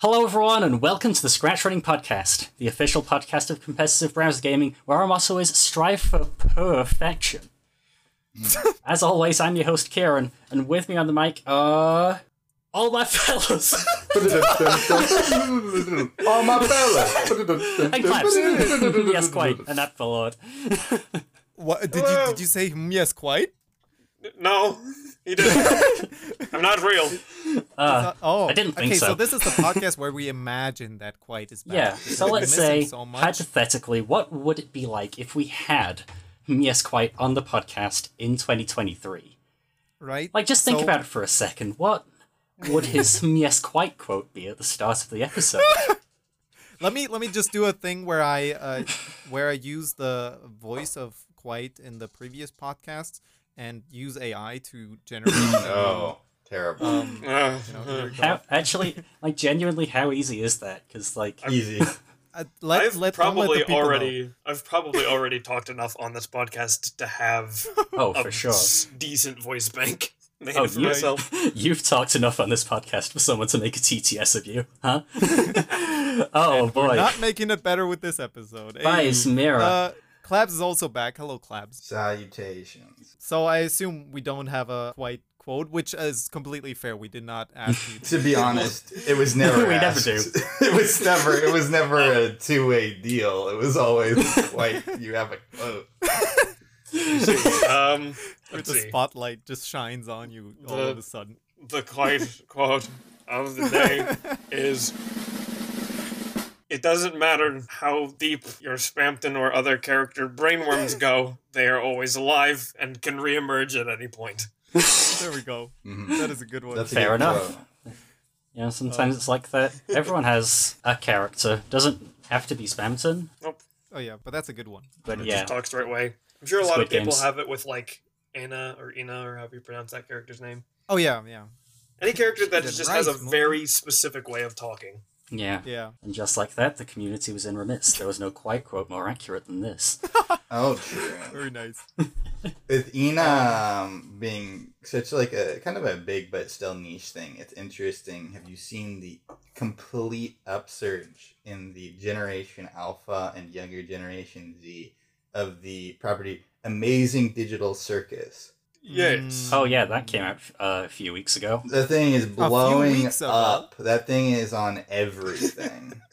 Hello, everyone, and welcome to the Scratch Running Podcast, the official podcast of competitive browser gaming, where our motto is strive for perfection. As always, I'm your host, Kieran, and with me on the mic are all my fellas oh my fella! and Clabs. yes, quite, and that Lord. What did you did you say mm, yes quite? No, he didn't. I'm not real. Uh, oh, I didn't think okay, so. so. this is the podcast where we imagine that quite is bad. yeah, so let's say, so much. hypothetically, what would it be like if we had Yes Quite on the podcast in 2023? right? Like, just think So- about it for a second. What would his Yes Quite quote be at the start of the episode? Let me let me just do a thing where I uh, where I use the voice of quite in the previous podcasts and use AI to generate. Oh, terrible. Um, you know, here we go. How actually, like, genuinely, how easy is that? Because, like, Easy. Uh, let, I've let, don't let the probably people know. already, I've probably already talked enough on this podcast to have oh, a for sure. s- decent voice bank made Oh, for you- myself. You've talked enough on this podcast for someone to make a TTS of you, huh? oh boy. We're not making it better with this episode. Bye, Hey, Smira. uh, Clabs is also back. Hello, Clabs. Salutations. So I assume we don't have a white quote, which is completely fair. We did not ask you. To be honest, it was never. We never do. it was never. It was never a two-way deal. It was always like you have a quote. Um, let's the see. spotlight just shines on you all The- of a sudden. The quite quote of the day is. It doesn't matter how deep your Spamton or other character brainworms go, they are always alive and can reemerge at any point. There we go. Mhm. That is a good one. That's Fair good enough. quote. You know, sometimes it's like that. Everyone has a character. Doesn't have to be Spamton, Nope. oh yeah, but that's a good one. but It yeah. just talks the right way. I'm sure a lot of people Games. have it with like Anna or Ina or however you pronounce that character's name. Oh yeah, yeah, Any character that Did just has a right, very specific way of talking. Yeah. yeah. And just like that, the community was in remiss. There was no quite quote more accurate than this. Oh, true. Very nice. With Ena um, being such like a kind of a big but still niche thing, it's interesting. Have you seen the complete upsurge in the Generation Alpha and younger Generation Z of the property Amazing Digital Circus? Yes. Oh yeah, that came out uh, a few weeks ago. The thing is blowing up. That thing is on everything.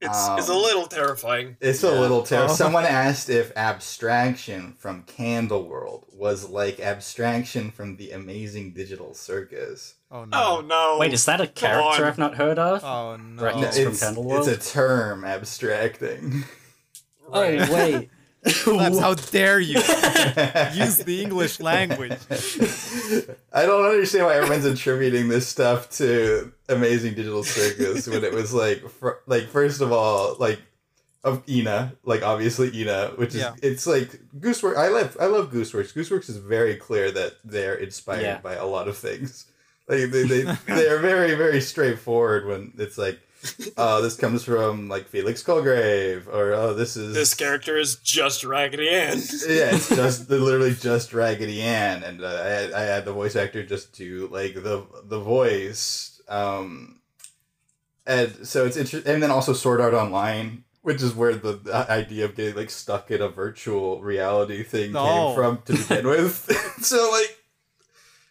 It's, it's a Um, little terrifying. It's a little terrifying. Oh. Someone asked if abstraction from Candle World was like abstraction from the Amazing Digital Circus. Oh no. Oh no! Wait, is that a character. I've not heard of? Oh no. Right, No, It's from it's, Candle it's a term abstracting. Right. Oh wait. Labs, how dare you use the English language? I don't understand why everyone's attributing this stuff to Amazing Digital Circus when it was like, fr- like first of all, like of Ena, like obviously Ena, which is Yeah. it's like Gooseworx. I love I love Gooseworx. Gooseworx is very clear that they're inspired Yeah. by a lot of things. Like they they they are very very straightforward when it's like, oh, this comes from like Felix Colgrave, or oh, this is This character is just Raggedy Ann. yeah, it's just literally just Raggedy Ann, and uh, I had, I had the voice actor just do like the the voice, um, and so it's interesting. And then also Sword Art Online, which is where the, the idea of getting like stuck in a virtual reality thing Oh. came from to begin with. so like.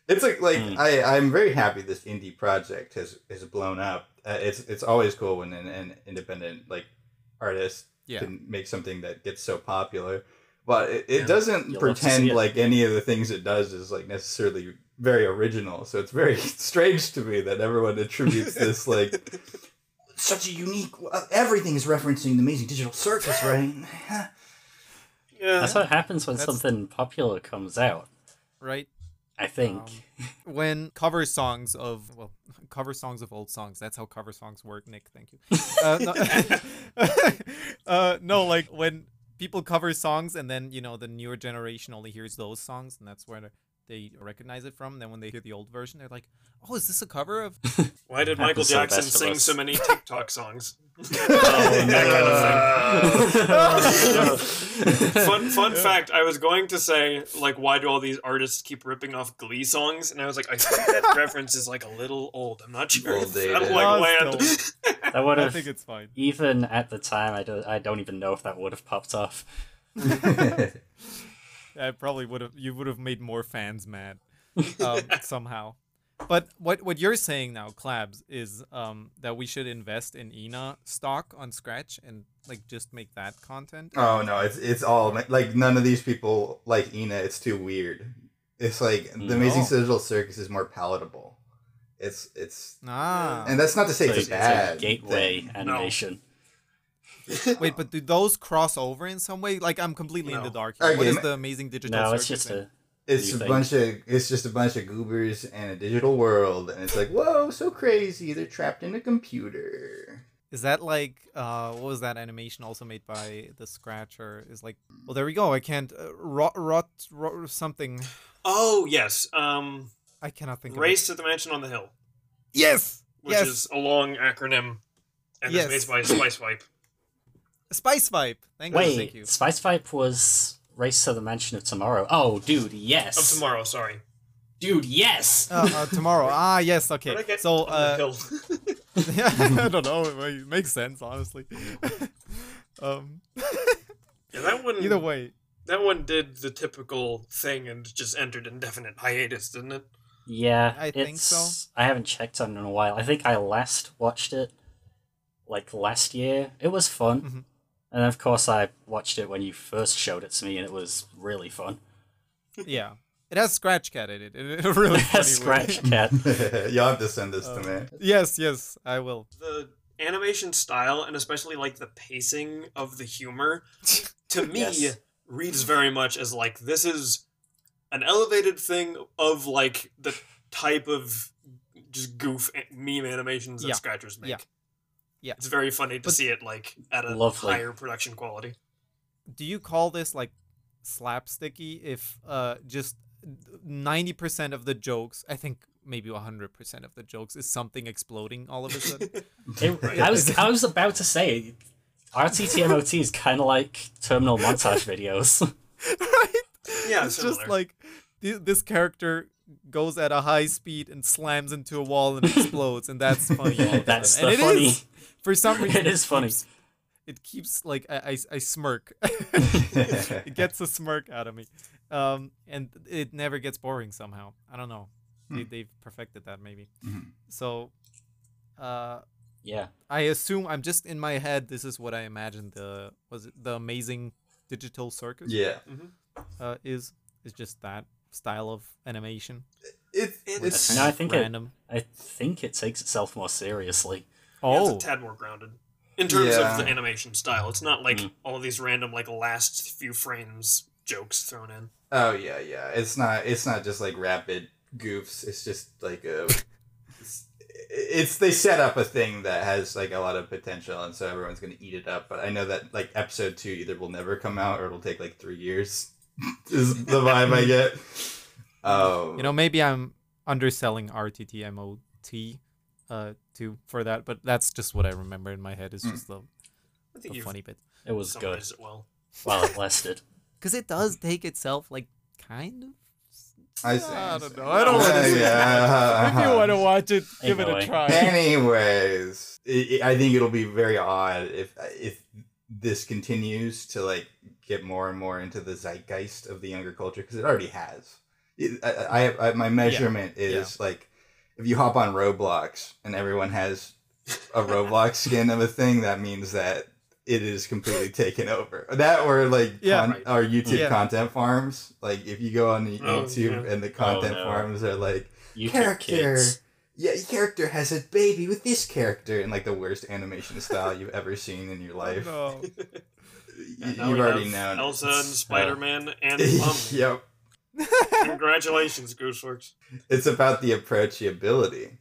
It's like like Hmm. I I'm very happy this indie project has has blown up. Uh, it's it's always cool when an, an independent like artist Yeah. can make something that gets so popular. But it, it Yeah. doesn't You'll love to see pretend it. like any of the things it does is like necessarily very original. So it's very strange to me that everyone attributes this like such a unique. uh, Everything is referencing the Amazing Digital Circus, right? Yeah. That's what happens when That's- something popular comes out. Right. I think. Um, when cover songs of well, cover songs of old songs. That's how cover songs work. Nick, thank you. Uh, no, uh, no, like when people cover songs and then you know the newer generation only hears those songs, and that's where they recognize it from. Then when they hear the old version, they're like, "Oh, is this a cover of?" Why did Michael Jackson best sing so many TikTok songs? Oh, that kind of thing. no. Fun fun fact, I was going to say, like, why do all these artists keep ripping off Glee songs? And I was like, I think that reference is like a little old. I'm not sure Old if dated. that'll No, like it's land. That would I think it's fine. even at the time, I don't, I don't even know if that would have popped off. I probably would have. You would have made more fans mad um, somehow. But what what you're saying now, Clabs, is um, that we should invest in Ena stock on Scratch and like just make that content. oh no, it's it's all like none of these people like Ena. It's too weird. It's like the Amazing No. Digital Circus is more palatable. It's it's Ah, and that's not to say So it's, it's a bad a gateway thing. animation. wait, but do those cross over in some way? Like I'm completely in the dark. Here. Okay, is ma- the Amazing Digital No, it's just and- a. It's a think? bunch of it's just a bunch of goobers and a digital world, and it's like whoa, so crazy. They're trapped in a computer. Is that like uh what was that animation also made by the Scratcher? Is like well there we go. I can't uh, rot, rot rot something. Oh yes, um, I cannot think of it. Race to the Mansion on the Hill, it. Yes, which yes. is a long acronym, and Yes. it's made by Spice Wipe. Spice Vibe. Thank you. Thank Wait, you. Spice Vibe was Race to the Mansion of Tomorrow. Oh, dude, yes. Of tomorrow, sorry. Dude, yes. Uh, uh, tomorrow. Ah, yes. Okay. So, uh, yeah, I don't know. It makes sense, honestly. um, yeah, that one. either way, that one did the typical thing and just entered indefinite hiatus, didn't it? Yeah, I think so. I haven't checked on it in a while. I think I last watched it like last year. It was fun. Mhm. And of course, I watched it when you first showed it to me, and it was really fun. yeah, it has Scratch Cat in it. In a really funny way. Scratch Cat. You'll have to send this to uh, me. Yes, yes, I will. The animation style and especially like the pacing of the humor to me Yes. reads very much as like this is an elevated thing of like the type of just goof meme animations that Yeah. scratchers make. Yeah. Yeah. It's very funny to But- see it like at a Lovely. higher production quality. Do you call this like slapsticky? If uh, just ninety percent of the jokes, I think maybe hundred percent of the jokes is something exploding all of a sudden. It, Right. I was I was about to say, RTTMOT is kind of like terminal montage videos. right? Yeah, it's similar. just like this character goes at a high speed and slams into a wall and explodes, and that's funny. all That's the and it funny. is, for some reason. It is funny. keeps- it keeps like I, I, I smirk. it gets a smirk out of me, um, and it never gets boring somehow. I don't know. They, Hmm. they've perfected that maybe. Mhm. So, uh, Yeah, I assume I'm just in my head. This is what I imagine the was it the amazing digital circus yeah, uh, is is just that style of animation. it's It's- it's No, I think it- I think it takes itself more seriously. Yeah, oh, it's a tad more grounded in terms Yeah. of the animation style. It's not like Mm. all of these random like last few frames jokes thrown in. Oh yeah, yeah. It's not. It's not just like rapid goofs. It's just like a. It's, it's they set up a thing that has like a lot of potential, and so everyone's gonna eat it up. But I know that like episode two either will never come out or it'll take like three years. Is the vibe I get. Oh, you know, maybe I'm underselling RTTMOT uh to for that, but that's just what I remember in my head. Is Mm. just the, the funny bit It was good it well. while it lasted. because it does take itself like kind of. I see. I I don't see. know. I don't want to. Yeah. If you want to watch it, give it a try. Anyways, it, I think it'll be very odd if if this continues to like get more and more into the zeitgeist of the younger culture because it already has. It, I, I, I my measurement is like if you hop on Roblox and everyone has a Roblox skin of a thing, that means that it is completely taken over. That or like Yeah. con- Right. or YouTube Yeah. content farms. Like if you go on Oh, YouTube yeah. and the oh, content no. farms are like You character. kids. Yeah, your character has a baby with this character in like the worst animation style you've ever seen in your oh, life. No. You, And now you've already known. Elsa and Spider Man and Mum. yep. Congratulations, Gooseworx. It's about the approachability.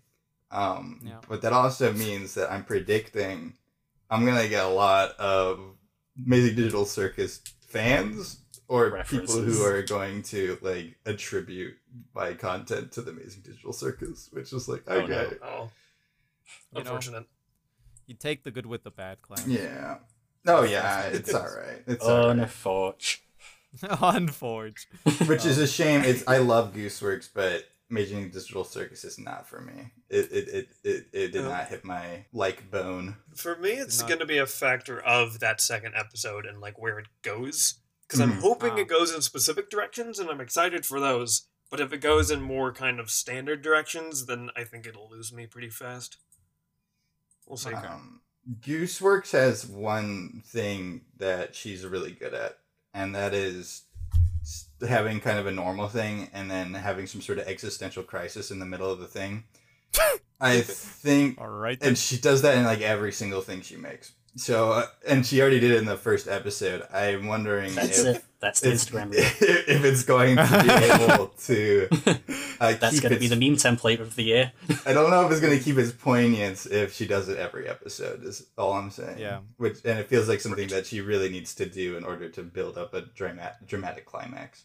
Um, Yeah. But that also means that I'm predicting I'm going to get a lot of Amazing Digital Circus fans or References. people who are going to like attribute my content to the Amazing Digital Circus, which is like Oh, okay, no. Oh. You know. Unfortunate. You take the good with the bad, Cloud. yeah. Oh yeah, it's all right. It's all right. Unfortunate. Unforge. Which is a shame. It's I love Gooseworx, but Amazing Digital Circus is not for me. It it it it, it did Oh. not hit my like bone. For me, it's not- going to be a factor of that second episode and like where it goes. Because I'm Mhm. hoping Ah. it goes in specific directions, and I'm excited for those. But if it goes in more kind of standard directions, then I think it'll lose me pretty fast. We'll see. Um, Gooseworx has one thing that she's really good at, and that is having kind of a normal thing and then having some sort of existential crisis in the middle of the thing. I think, All right. then. and she does that in like every single thing she makes. So, uh, and she already did it in the first episode. I'm wondering That's if it. That's the it's, Instagram reel. if it's going to be able to. Uh, That's going to be the meme template of the year. I don't know if it's gonna keep its poignance if she does it every episode. Is all I'm saying. Yeah. Which and it feels like something that she really needs to do in order to build up a dramatic dramatic climax.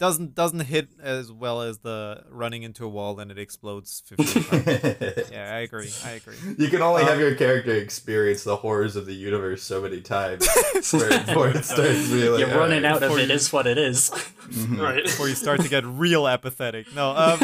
Doesn't doesn't hit as well as the running into a wall and it explodes 15 times. yeah, I agree. I agree. You can only have Um, your character experience the horrors of the universe so many times before it starts to be like, You're running alright. out of before it you- is what it is. Mhm. Right. Before you start to get real apathetic. No, um,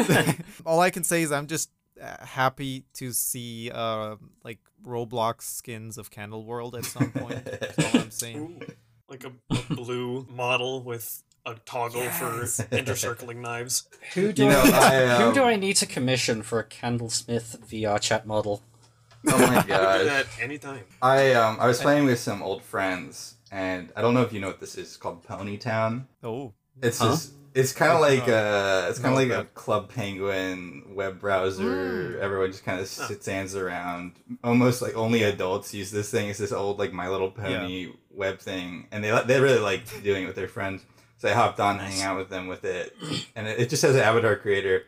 all I can say is I'm just uh, happy to see uh, like Roblox skins of Candle World at some point. That's all I'm saying. Ooh, like a, a blue model with a toggle Yes. for intercircling knives. Who do You know, I, I, who um, do I need to commission for a Candlesmith VR chat model? Oh my I would do that anytime. I um I was playing with some old friends and I don't know if you know what this is it's called Ponytown. Oh, It's Huh? just it's kind of like uh it's kind of like a Club Penguin web browser. Hmm. Everyone just kind of Huh. stands around. Almost like only adults use this thing. It's this old like My Little Pony web thing, and they they really like doing it with their friends. So I hopped on, Nice. hang out with them with it, and it, it just has an avatar creator.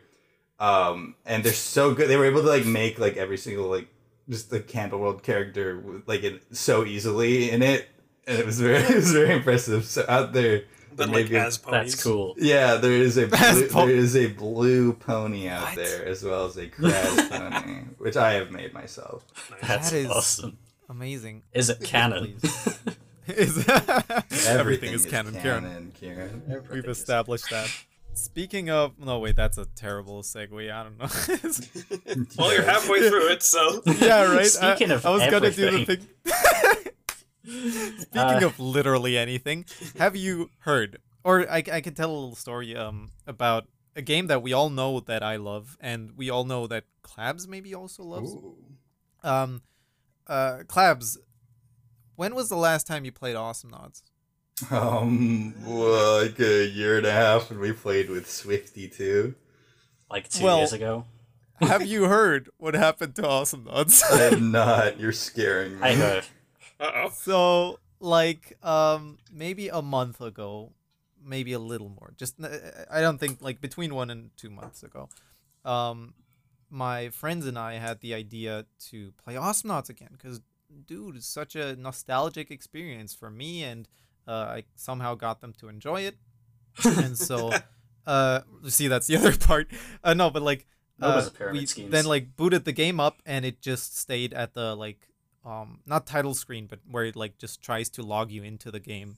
Um, and they're so good. They were able to like make like every single like just the Candle World character like it so easily in it, and it was very it was very impressive. So out there, But like it's- as ponies. That's cool. yeah, there is a blue, po- there is a blue pony out What? there as well as a Kraz pony, which I have made myself. Nice. That's That is- awesome. amazing. Is it canon? Is everything, is canon, Kieran. canon, Kieran. We've Everything is- established that. Speaking of, no wait, that's a terrible segue. I don't know. Well, you're halfway through it, so yeah, right. Speaking I, of I was gonna do the everything. thing. Speaking Uh, of literally anything, have you heard, or I, I can tell a little story um about a game that we all know that I love, and we all know that Clabs maybe also loves. Ooh. Um, uh, Clabs, when was the last time you played Awesomenauts? Um, like a year and a half and we played with Swifty too. like two Well- years ago. Have you heard what happened to Awesomenauts? I am not. You're scaring me. I heard. uh oh. So, like, um, maybe a month ago, maybe a little more. Just, uh, I don't think like between one and two months ago, um, my friends and I had the idea to play Awesomenauts again because, dude, it's such a nostalgic experience for me, and uh, I somehow got them to enjoy it, and so, uh, see, that's the other part. Uh, no, but like. Nova's uh, a we schemes. then like booted the game up and it just stayed at the like um not title screen but where it like just tries to log you into the game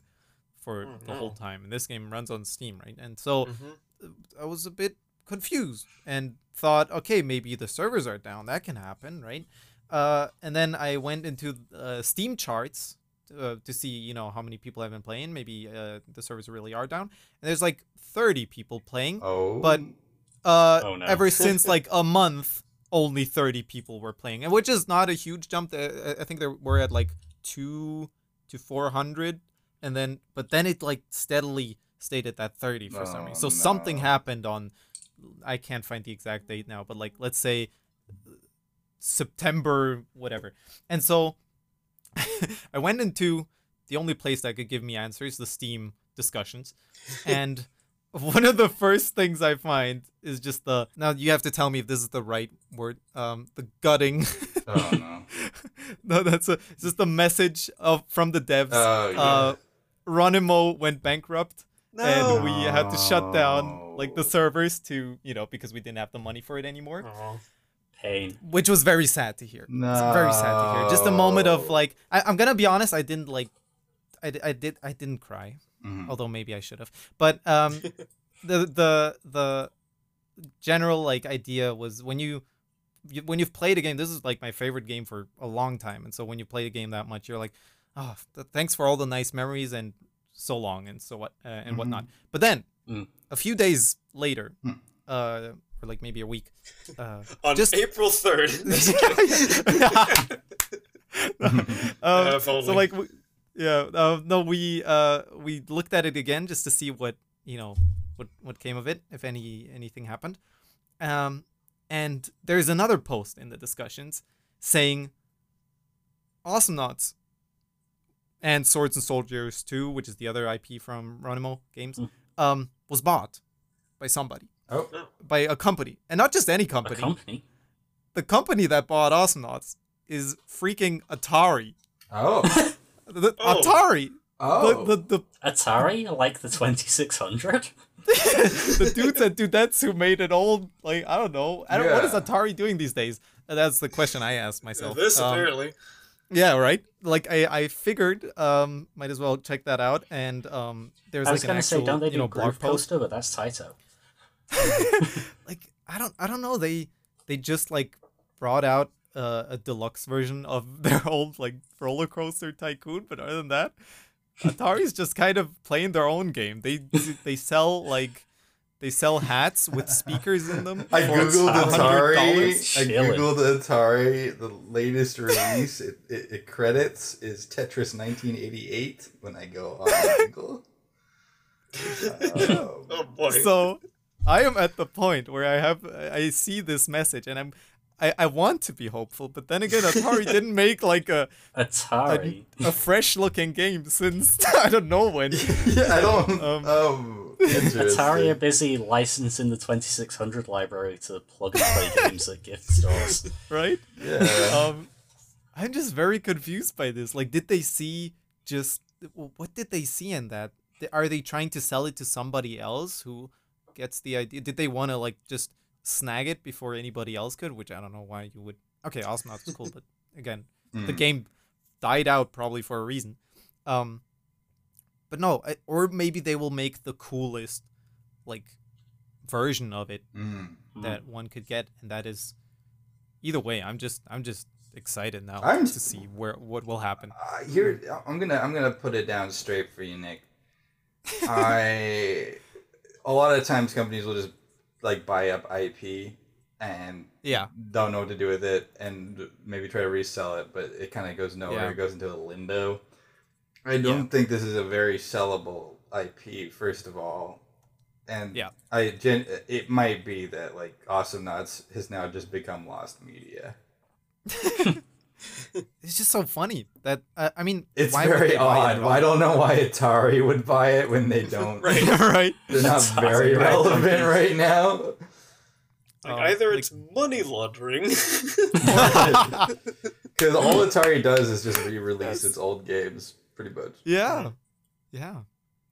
for Oh, the whole time and this game runs on steam right and so Mhm. i was a bit confused and thought okay maybe the servers are down that can happen right uh and then i went into uh, steam charts uh, to see you know how many people have been playing. Maybe uh, the servers really are down. And there's like 30 people playing Oh, But- uh Oh, no. ever since like a month only 30 people were playing and which is not a huge jump. Uh, i think there we're at like 2 to 400 and then but then it like steadily stayed at that 30 for some Oh, reason. So something happened on i can't find the exact date now but like let's say september whatever and so i went into the only place that could give me answers the steam discussions and one of the first things I find is just the now you have to tell me if this is the right word. Um, the gutting. oh no. no, that's a it's just the message of from the devs. Oh yeah. Uh, Ronimo went bankrupt No. and we had to shut down like the servers to you know because we didn't have the money for it anymore, Aw. Pain. which was very sad to hear. It's very sad to hear. Just a moment of like I, I'm gonna be honest, I didn't like, I, I did I didn't cry, Mhm. although maybe I should have. But um, the the the general like idea was when you, you when you've played a game. This is like my favorite game for a long time, and so when you play a game that much, you're like, oh, th- thanks for all the nice memories and so long and so what uh, and whatnot. But then Mm. a few days later, Hmm. uh, or like maybe a week, uh, On just April 3rd. um, if so like we, yeah uh, no we uh we looked at it again just to see what you know what what came of it if any anything happened. Um and there's another post in the discussions saying Awesomenauts and swords and soldiers 2 which is the other ip from Ronimo games Mm. um was bought by somebody Oh, by a company and not just any A company company. the company that bought Awesomenauts is freaking atari oh, the, Oh. Atari. oh. The, the, the, Atari, like the 2600? the dudes at Dudetsu made an old, like, I don't know. I don't, What is Atari doing these days? That's the question I asked myself. this Um, apparently. yeah, right? Like, I, I figured, um, might as well check that out. And um, there's I was like an gonna actual, say, don't they you do know, blog Groove post. But that's Taito. like I don't I don't know they they just like brought out uh, a deluxe version of their old like roller coaster tycoon but other than that Atari's just kind of playing their own game they they sell like they sell hats with speakers in them I googled Atari. I googled Atari. The latest release it, it, it credits is Tetris 1988 when I go on Google. Um, Oh boy. so I am at the point where I have I see this message and I'm I, I want to be hopeful but then again Atari didn't make like a Atari. a, a fresh looking game since I don't know when. yeah, I don't. Um, Um, Atari are busy licensing the 2600 library to plug and play games at gift stores. right? Yeah. Um, I'm just very confused by this. Like, did they see just what did they see in that? Are they trying to sell it to somebody else who gets the idea? Did they want to like just snag it before anybody else could? Which I don't know why you would. Okay, Awesome is cool, but again, the Mm. game died out probably for a reason. Um, but no, I, or maybe they will make the coolest like version of it Mm. that one could get, and that is either way. I'm just I'm just excited now I'm- to see where what will happen. Uh, here, I'm gonna I'm gonna put it down straight for you, Nick. I a lot of times companies will just like buy up IP and Yeah, don't know what to do with it and maybe try to resell it, but it kind of goes nowhere. Yeah. It goes into a limbo. I don't think this is a very sellable IP, first of all. And Yeah. I gen- it might be that like Awesomenauts has now just become lost media. it's just so funny that uh, I mean, It's why very they buy it odd. I don't know why Atari would buy it when they don't. Right. right? They're not That's very awesome. relevant right now. Like, Um, either like- it's money laundering. Because all Atari does is just re-release its old games, pretty much. Yeah, yeah.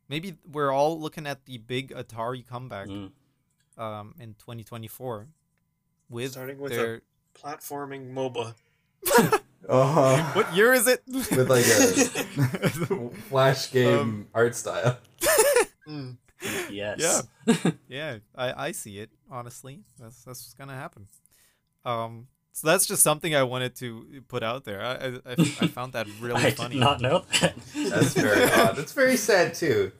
Maybe we're all looking at the big Atari comeback Mm. um in 2024 with Starting with their a platforming MOBA. Uh-huh. what year is it? With like a flash game Um, art style. Mm. Yes. yeah, yeah. I, I see it. Honestly, that's that's what's gonna happen. Um, so that's just something I wanted to put out there. I I, I, I found that really I funny. did not know that. That's very odd. It's very sad too.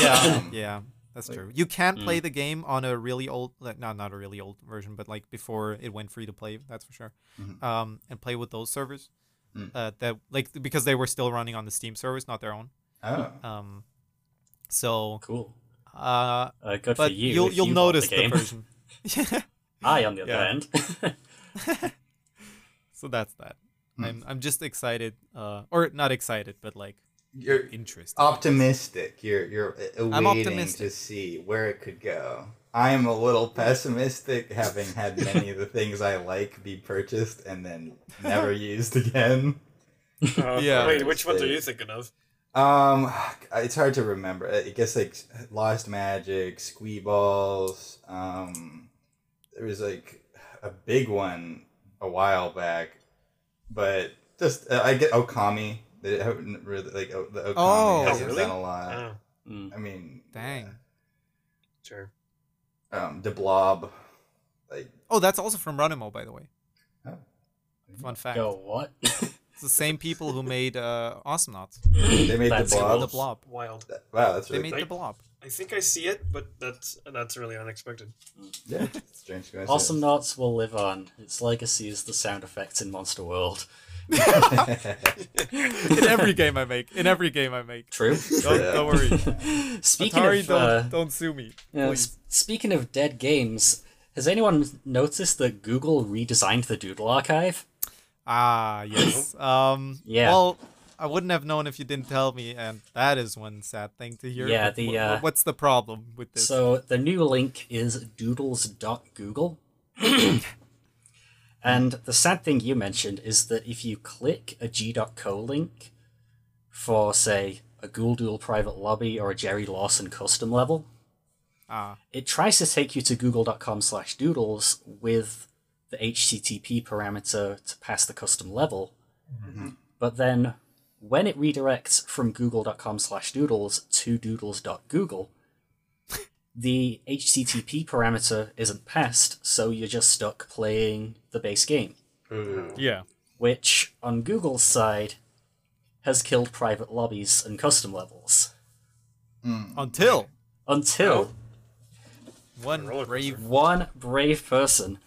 Yeah, yeah, that's Like- true. You can't Mm. play the game on a really old, like, no, not a really old version, but like before it went free to play. That's for sure. Mhm. Um, and play with those servers. Mm. Uh, that like because they were still running on the Steam servers, not their own. Oh. Um, so Cool. uh, Uh, good but for you. you'll you'll you notice the, the, version. I, on the other hand. so that's that. Hmm. I'm I'm just excited, uh, or not excited, but like You're interested. optimistic. You're you're I'm waiting optimistic. to see where it could go. I'm a little pessimistic, having had many of the things I like be purchased and then never used again. Uh, Yeah. Wait, which ones are you thinking of? Um, it's hard to remember. I guess like Lost Magic, Squeeballs. Um, there was like a big one a while back, but just uh, I get Okami. They haven't really like o- the Okami Oh. hasn't Oh, really? done a lot. Oh, Mm. I mean, Dang. sure. um, the Blob, like Oh, that's also from Ronimo, by the way. oh, Fun fact. Go what? It's the same people who made uh, Awesomenauts. they made That's the. Blob. The Blob. Wild. Wow, that's really They made They- the Blob. I think I see it, but that's that's really unexpected. yeah, strange coincidence. awesome Knots will live on. Its legacy is the sound effects in Monster World. In every game I make. In every game I make. True. Don't, Yeah. don't worry. Speaking Atari, of don't, uh, don't sue me. Yeah, please. s- speaking of dead games, has anyone noticed that Google redesigned the Doodle archive? Ah, yes. Um, Yeah. Well, I wouldn't have known if you didn't tell me, and that is one sad thing to hear. Yeah, the, wha- uh, what's the problem with this? So the new link is doodles.google. and the sad thing you mentioned is that if you click a g.co link for, say, a Ghoul private lobby or a Jerry Lawson custom level, ah, it tries to take you to google.com slash doodles with the http parameter to pass the custom level. But then when it redirects from google.com slash doodles to doodles.google the http parameter isn't passed so you're just stuck playing the base game Ooh. yeah. which on google's side has killed private lobbies and custom levels hmm. Until until one brave. one brave person,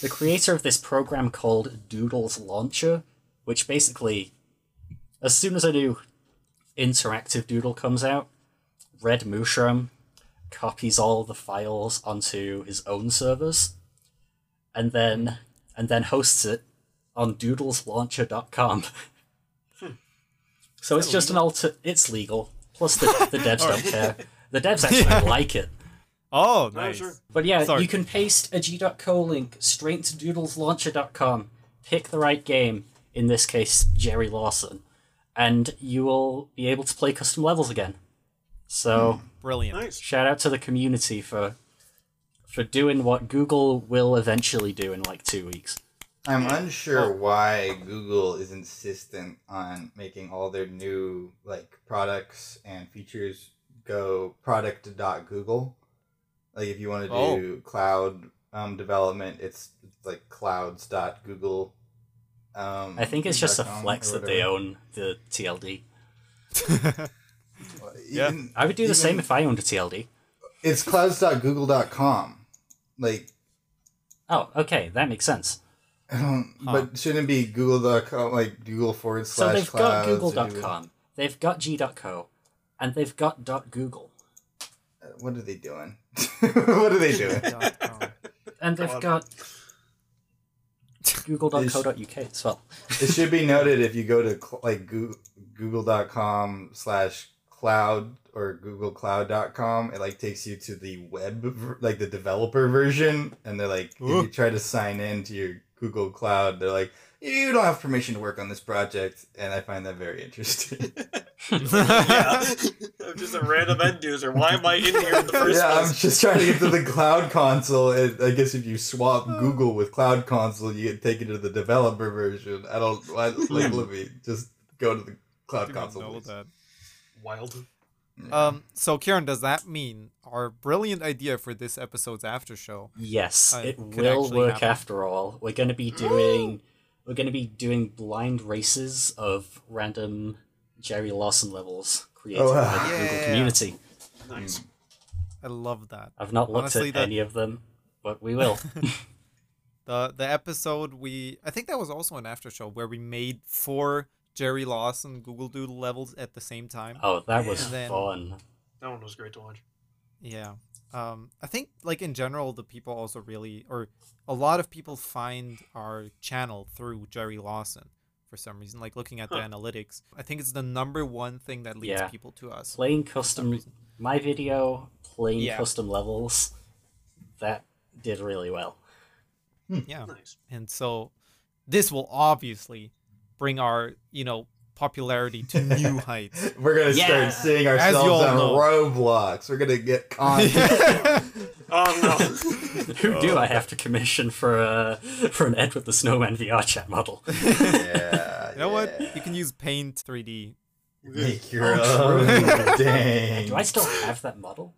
the creator of this program called Doodles Launcher, which basically, as soon as a new interactive doodle comes out, Red Mushroom copies all the files onto his own servers, and then and then hosts it on doodleslauncher.com. so it's just an alter. It's legal. Plus the the devs don't care. The devs actually Yeah. like it. Oh, oh No, nice. sure. But yeah, Sorry. you can paste a g.co link straight to doodleslauncher.com, pick the right game, in this case, Jerry Lawson, and you will be able to play custom levels again. So, hmm. Brilliant. Nice. shout out to the community for for doing what Google will eventually do in like two weeks. I'm unsure Oh. why Google is insistent on making all their new like products and features go product.google. Like if you want to Oh. do cloud um, development, it's like clouds.google. Um, I think it's just a flex that they own the TLD. Yeah. Even- I would do the same if I owned a TLD. It's clouds.google.com. Like, Oh, okay, that makes sense. um, Huh. but shouldn't it be google.com, like Google forward slash So slash they've got clouds or Google.com, they've got G.co, and they've got .google. Uh, What are they doing? what are they doing? And they've got google.co.uk as well. it should be noted if you go to cl- like Google, google.com slash cloud or googlecloud.com it like takes you to the web like the developer version and they're like if you try to sign in to your google cloud they're like you don't have permission to work on this project and i find that very interesting. Yeah. I'm just a random end user. Why am I in here in the first yeah i'm just trying to get to the cloud console and i guess if you swap oh. google with cloud console you get taken to the developer version. I don't why like let me just go to the cloud Didn't console know please. that. Wild. Um, so Kieran, does that mean our brilliant idea for this episode's after show? Yes, Uh, it will work happen. after all. We're going to be doing we're going to be doing blind races of random Jerry Lawson levels created Oh, by wow. the Google Yeah. community. Nice. I love that. I've not looked Honestly, at that- any of them, but we will. The the episode we I think that was also an after show where we made four Jerry Lawson Google Doodle levels at the same time. oh, that was then- fun. That one was great to watch. Yeah. Um, I think like in general, the people also really, or a lot of people find our channel through Jerry Lawson for some reason. Like looking at the Huh. analytics, I think it's the number one thing that leads Yeah. people to us. Playing custom my video playing Yeah. custom levels that did really well. Yeah. Nice. And so this will obviously bring our, you know, popularity to new heights. We're gonna Yeah. start seeing ourselves on know. Roblox. We're gonna get content. Oh no. Who do I have to commission for uh, for an Ed with the Snowman VR chat model? yeah. You know what? You can use Paint 3D. Make your Oh, own. true. Dang. Do I still have that model?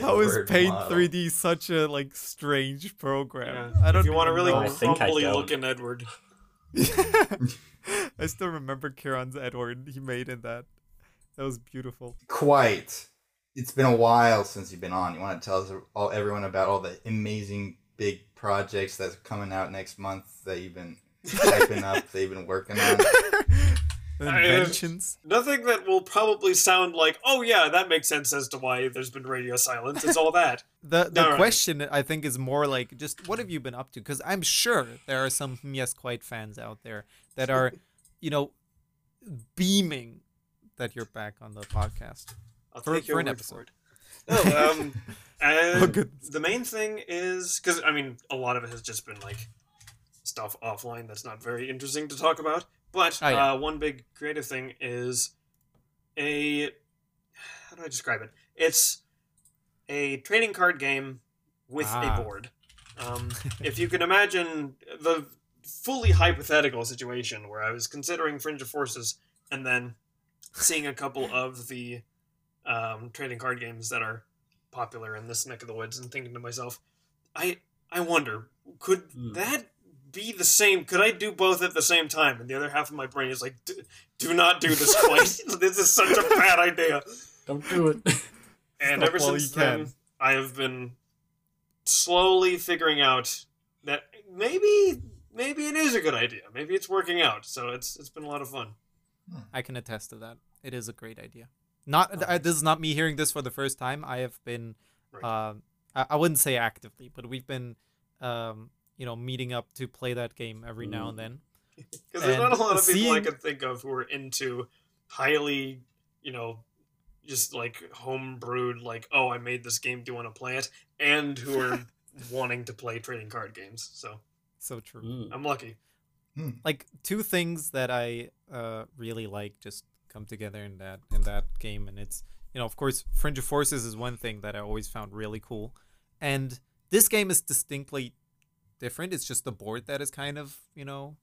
How is Paint model. 3D such a like strange program? Yeah. I don't if you want to really know. I know. think I crumply don't. looking Edward. I still remember Kieran's Edward he made in that. That was beautiful. Quite. It's been a while since you've been on. You want to tell us all everyone about all the amazing big projects that's coming out next month that you've been typing up, that you've been working on. Inventions. Nothing that will probably sound like, oh yeah, that makes sense as to why there's been radio silence. It's all that. The the Alright. question I think is more like just what have you been up to? Because I'm sure there are some Yes Quite fans out there that are, you know, beaming that you're back on the podcast. I'll For- for an episode. for. No, um, and Oh, the main thing is because I mean, a lot of it has just been like stuff offline that's not very interesting to talk about. But Oh, yeah. uh, one big creative thing is a how do I describe it? It's a trading card game with Ah. a board. Um, if you can imagine the fully hypothetical situation where I was considering Fringe of Forces and then seeing a couple of the um, trading card games that are popular in this neck of the woods and thinking to myself, I I wonder could Hmm. that be the same? Could I do both at the same time? And the other half of my brain is like, do, do not do this twice. this is such a bad idea. Don't do it. And Stop ever since then, can. I have been slowly figuring out that maybe maybe it is a good idea. Maybe it's working out. So it's it's been a lot of fun. I can attest to that. It is a great idea. Not uh, this is not me hearing this for the first time. I have been, Right. um, I, I wouldn't say actively, but we've been, um, you know, meeting up to play that game every now and then. Because there's not a lot of people I seeing- can think of who are into highly, you know, just like homebrewed, like, oh, I made this game, do you want to play it? And who are wanting to play trading card games. So So true. Mm. I'm lucky. Like two things that I uh, really like just come together in that in that game, and it's you know of course Fringe of Forces is one thing that I always found really cool, and this game is distinctly different. It's just the board that is kind of you know,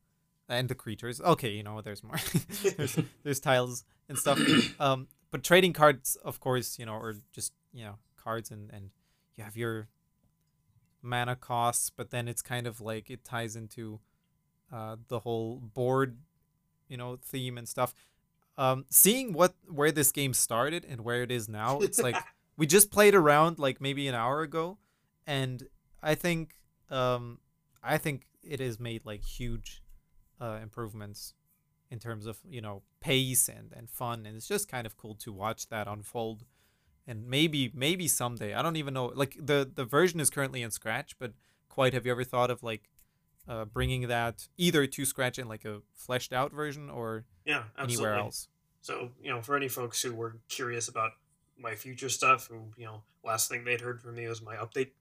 and the creatures. Okay, you know there's more. there's there's tiles and stuff. Um, but trading cards, of course, you know, or just you know cards and and you have your mana costs, but then it's kind of like it ties into uh, the whole board, you know, theme and stuff. Um, seeing what where this game started and where it is now, it's like we just played around like maybe an hour ago, and I think um, I think it has made like huge uh, improvements in terms of you know pace and and fun, and it's just kind of cool to watch that unfold. And maybe maybe someday I don't even know. Like the the version is currently in Scratch, but quite have you ever thought of like uh, bringing that either to Scratch in like a fleshed out version or Yeah, absolutely. anywhere else? So, you know, for any folks who were curious about my future stuff, who, you know, last thing they'd heard from me was my update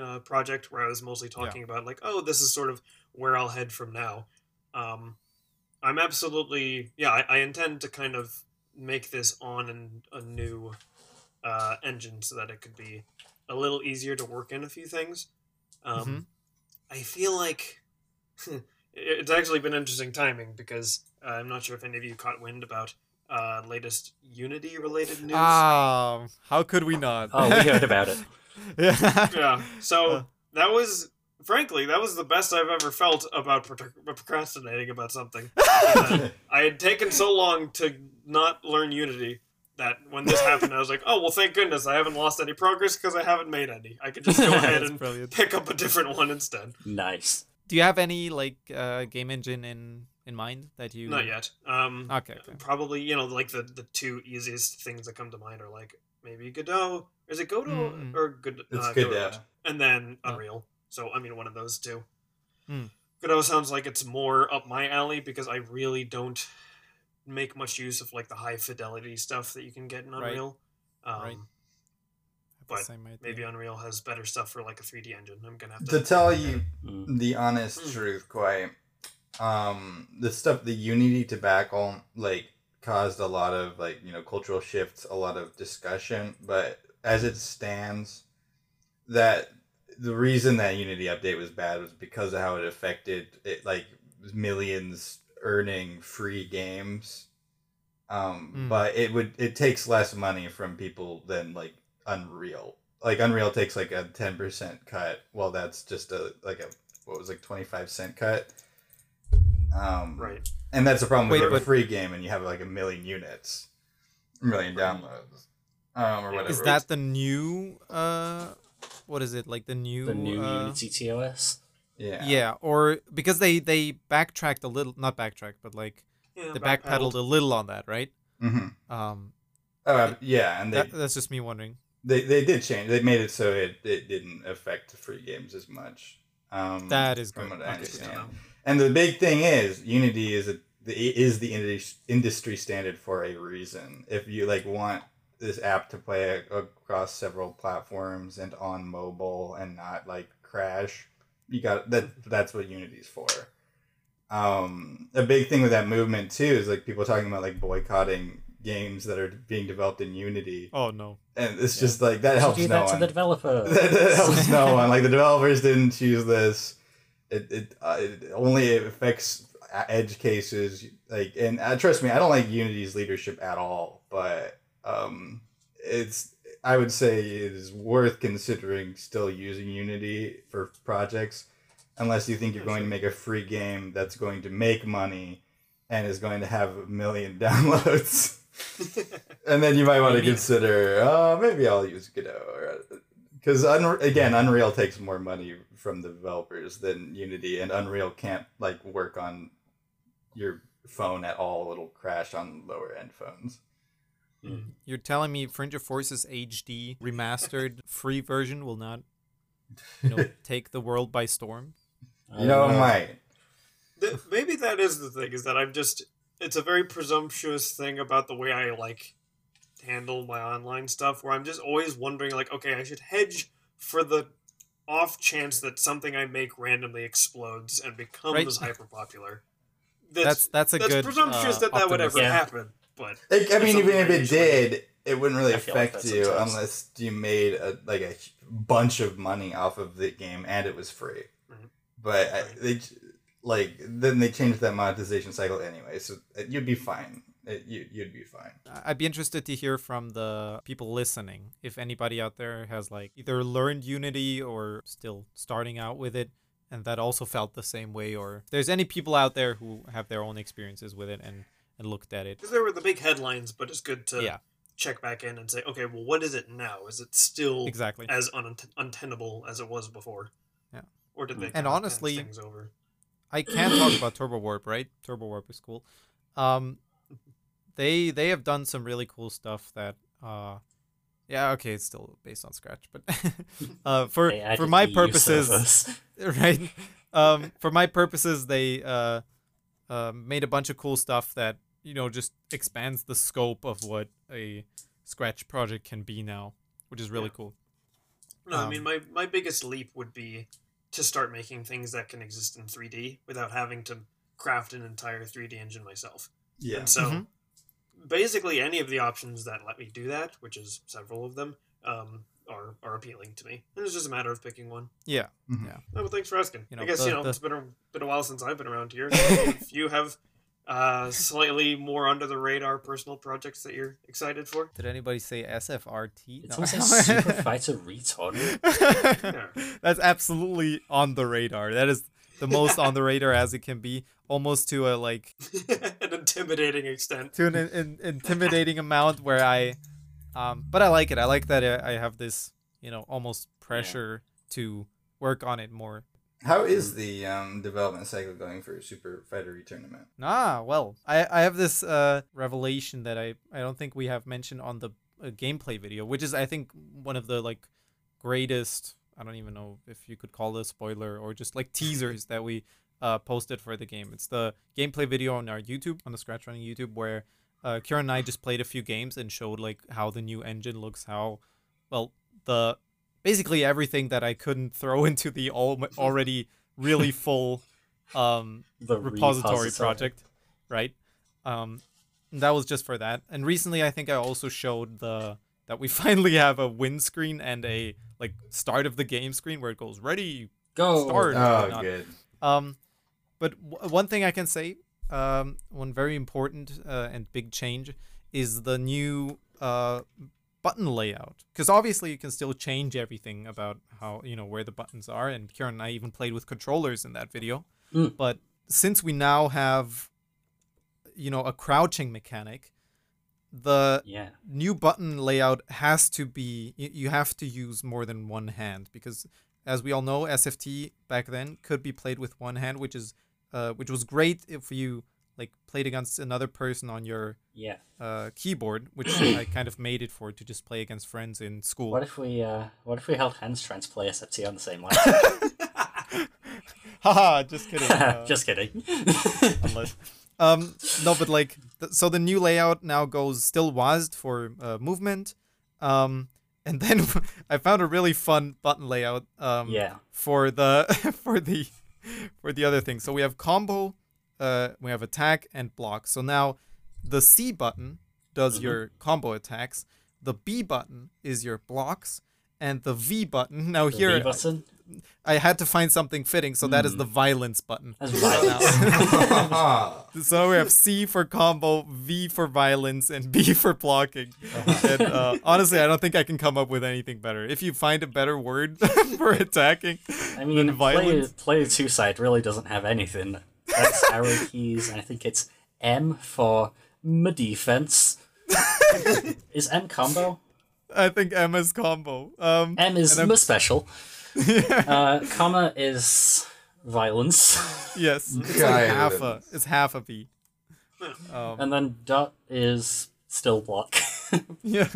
uh, project where I was mostly talking about, like, oh, this is sort of where I'll head from now. Um, I'm absolutely, yeah, I, I intend to kind of make this on an, a new uh, engine so that it could be a little easier to work in a few things. Um, Mhm. I feel like it's actually been interesting timing because uh, I'm not sure if any of you caught wind about uh, latest Unity related news. Ah, how could we not? Oh, we heard about it. yeah. yeah, so Uh. that was frankly that was the best I've ever felt about procrastinating about something. Uh, I had taken so long to not learn Unity that when this happened, I was like, "Oh well, thank goodness I haven't lost any progress because I haven't made any. I could just go ahead and brilliant. pick up a different one instead." Nice. Do you have any like uh, game engine in in mind that you? Not yet. Um, Okay. okay. probably you know like the the two easiest things that come to mind are like maybe Godot. Is it Godot Mm-mm. or Good? It's uh, good. Godot? And then Oh. Unreal. So I mean, one of those two. Hmm. Godot sounds like it's more up my alley because I really don't make much use of like the high fidelity stuff that you can get in Right. Unreal. Um, Right. But. Maybe Unreal has better stuff for like a 3D engine. I'm gonna have To to. tell you Mm. the honest Mm. truth, quite, um, the stuff the Unity tobacco like caused a lot of like you know cultural shifts, a lot of discussion. But as it stands, that the reason that Unity update was bad was because of how it affected it, like millions earning free games. Um, Mm. but it would it takes less money from people than like Unreal. Like Unreal takes like a ten percent cut. Well, that's just a like a what was like twenty five cent cut. Um, Right. and that's the problem with Wait, a but- free game, and you have like a million units, a million downloads, um, or whatever. Is that the new uh what is it? Like the new The new uh, Unity TOS. yeah, Yeah, or because they they backtracked a little, not backtracked, but like Yeah, they backpedaled a little on that, right? hmm Um Uh, yeah, and they, that, that's just me wondering. they they did change. They made it so it, it didn't affect free games as much. Um, That is from good. what I understand. And the big thing is Unity is a the, is the indus- industry standard for a reason. If you like want this app to play across several platforms and on mobile and not like crash, you got that. That's what Unity's for. Um, a big thing with that movement too is like people talking about like boycotting games that are being developed in Unity, Oh no. and it's Yeah. just like that helps do no that to one the developer. that, that helps no one. Like the developers didn't choose this. It it, uh, it only affects edge cases. Like and uh, trust me, I don't like Unity's leadership at all. But um, it's I would say it is worth considering still using Unity for projects, unless you think you're going to make a free game that's going to make money and is going to have a million downloads. And then you might want to consider, oh, maybe I'll use Godot. Because, Unre- again, Unreal takes more money from the developers than Unity, and Unreal can't, like, work on your phone at all. It'll crash on lower end phones. You're telling me Fringe of Forces HD remastered free version will not you know take the world by storm? You know, it might. Th- maybe that is the thing is that I'm just it's a very presumptuous thing about the way I like handle my online stuff where I'm just always wondering like okay I should hedge for the off chance that something I make randomly explodes and becomes Right. hyper popular. That's that's a that's good presumptuous uh, that that would ever. Yeah. happen, but Like, I mean, even if it usually- did, it wouldn't really I feel like affect you sometimes. unless you made a, like a bunch of money off of the game and it was free. Mhm. But I, they like then they changed that monetization cycle anyway, so you'd be fine. It, you, you'd be fine. I'd be interested to hear from the people listening if anybody out there has like either learned Unity or still starting out with it and that also felt the same way or if there's any people out there who have their own experiences with it and and looked at it. because there were the big headlines, but it's good to Yeah. check back in and say okay, well, what is it now? Is it still Exactly. as un- untenable as it was before? Yeah. Or did they And honestly- things over? I can't talk about TurboWarp, right? TurboWarp is cool. Um, they they have done some really cool stuff that uh, yeah, okay, it's still based on Scratch, but uh, for They for my purposes, right? Um, for my purposes, they uh, uh, made a bunch of cool stuff that you know just expands the scope of what a Scratch project can be now, which is really Yeah. cool. No, I mean Um, my my biggest leap would be to start making things that can exist in 3D without having to craft an entire 3D engine myself. Yeah. And so Mhm. basically any of the options that let me do that, which is several of them, um, are are appealing to me. And it's just a matter of picking one. Yeah, Mhm. yeah. No, but thanks for asking. You know, I guess the- you know the- it's been a been a while since I've been around here. So if you have uh, slightly more under the radar personal projects that you're excited for, Did anybody say SFRT? It's almost like Super Fighter Retard. That's absolutely on the radar. That is the most on the radar as it can be, almost to a like an intimidating extent. to an in, in- intimidating amount where I, um, but I like it. I like that I, I have this, you know, almost pressure to work on it more. How is the um, development cycle going for Super Fighter Tournament? Ah, well, I I have this uh revelation that I I don't think we have mentioned on the uh, gameplay video, which is I think one of the like greatest. I don't even know if you could call it a spoiler or just like teasers that we uh posted for the game. It's the gameplay video on our YouTube on the Scratch Running YouTube where uh, Kieran and I just played a few games and showed like how the new engine looks, how well the basically everything that I couldn't throw into the al- already really full um, The repository, repository. project, right? Um, and that was just for that. And recently, I think I also showed the that we finally have a win screen and a like start of the game screen where it goes ready, Go. start. Oh, good. Um, but w- one thing I can say, um, one very important uh, and big change is the new uh, button layout. Because obviously you can still change everything about how you know where the buttons are, and Kieran and I even played with controllers in that video. Mm. But since we now have, you know, a crouching mechanic, the Yeah. new button layout has to be you have to use more than one hand because as we all know sft back then could be played with one hand which is uh, which was great if you like played against another person on your Yeah. uh, keyboard which i kind of made it for to just play against friends in school What if we uh what if we held hands trying to play SFT on the same line? haha just kidding uh, Just kidding. unless um no but like th- so the new layout now goes still WASD for uh, movement um and then i found a really fun button layout um yeah. for the for the for the other thing so we have combo uh we have attack and block so now the c button does Mhm. your combo attacks the b button is your blocks and the v button now The here button. i had to find something fitting so that is the violence button violence. so we have C for combo, V for violence, and B for blocking. And uh, honestly, I don't think I can come up with anything better. If you find a better word for attacking, I mean, play, play two side really doesn't have anything. That's arrow keys, I think it's M for my defense. is M combo? I think M is combo. Um, M is my special. Uh, comma is violence, yes, it's like half a. It's half a V. Um, and then dot is still block. yeah,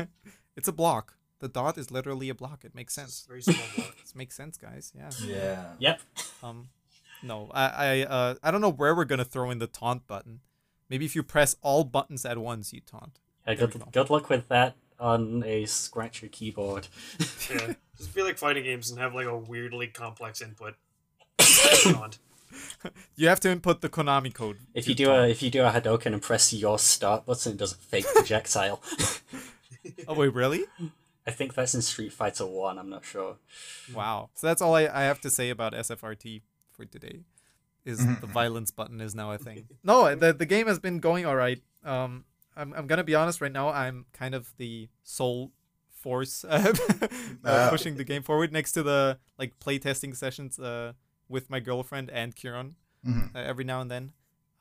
it's a block. The dot is literally a block. It makes sense. Very small block. It makes sense, guys. Yeah. yeah. yep. Um, no, I I uh I don't know where we're gonna throw in the taunt button. Maybe if you press all buttons at once, you taunt. Yeah, good, go. good luck with that on a scratcher keyboard. Yeah. Just feel like fighting games and have like a weirdly complex input. Beyond. You have to input the Konami code. If you do taunt. a if you do a Hadoken and press your start button, it does a fake projectile. Oh wait, really? I think that's in Street Fighter One. I'm not sure. Wow. So that's all I, I have to say about SFRT for today. Is Mm-hmm. the violence button is now a thing. No, the the game has been going all right. Um, I'm I'm gonna be honest right now. I'm kind of the sole force uh, uh, pushing the game forward next to the like playtesting sessions uh with my girlfriend and Kieran Mhm. uh, every now and then.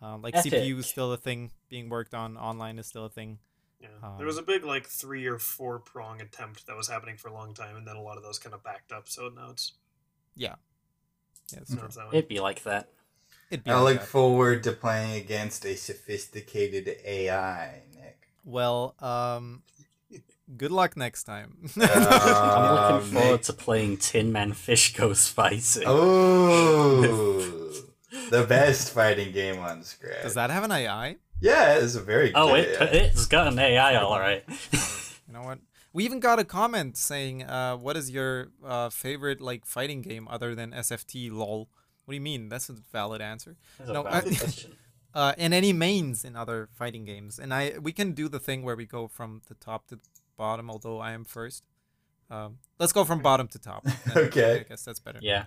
Um, like Epic. CPU is still a thing being worked on. Online is still a thing. Yeah. Um, there was a big like three or four prong attempt that was happening for a long time, and then a lot of those kind of backed up. So now it's Yeah. Yeah, it's now true. it's that way. It'd be like that. It'd be I like look that. forward to playing against a sophisticated AI, Nick. Well, um, good luck next time. I'm Um, looking forward Nick- to playing Tin Man Fish Goes Fighting. Oh, the best fighting game on Scratch. Does that have an AI? Yeah, it's a very good. Oh, it, AI. it's got an AI, all right. You know what? We even got a comment saying, uh, "What is your uh, favorite like fighting game other than SFT? Lol." What do you mean? That's a valid answer. That's a No, valid I- question. Uh, and any mains in other fighting games, and I we can do the thing where we go from the top to the bottom. Although I am first. Um, let's go from bottom to top. Okay. I guess that's better. Yeah,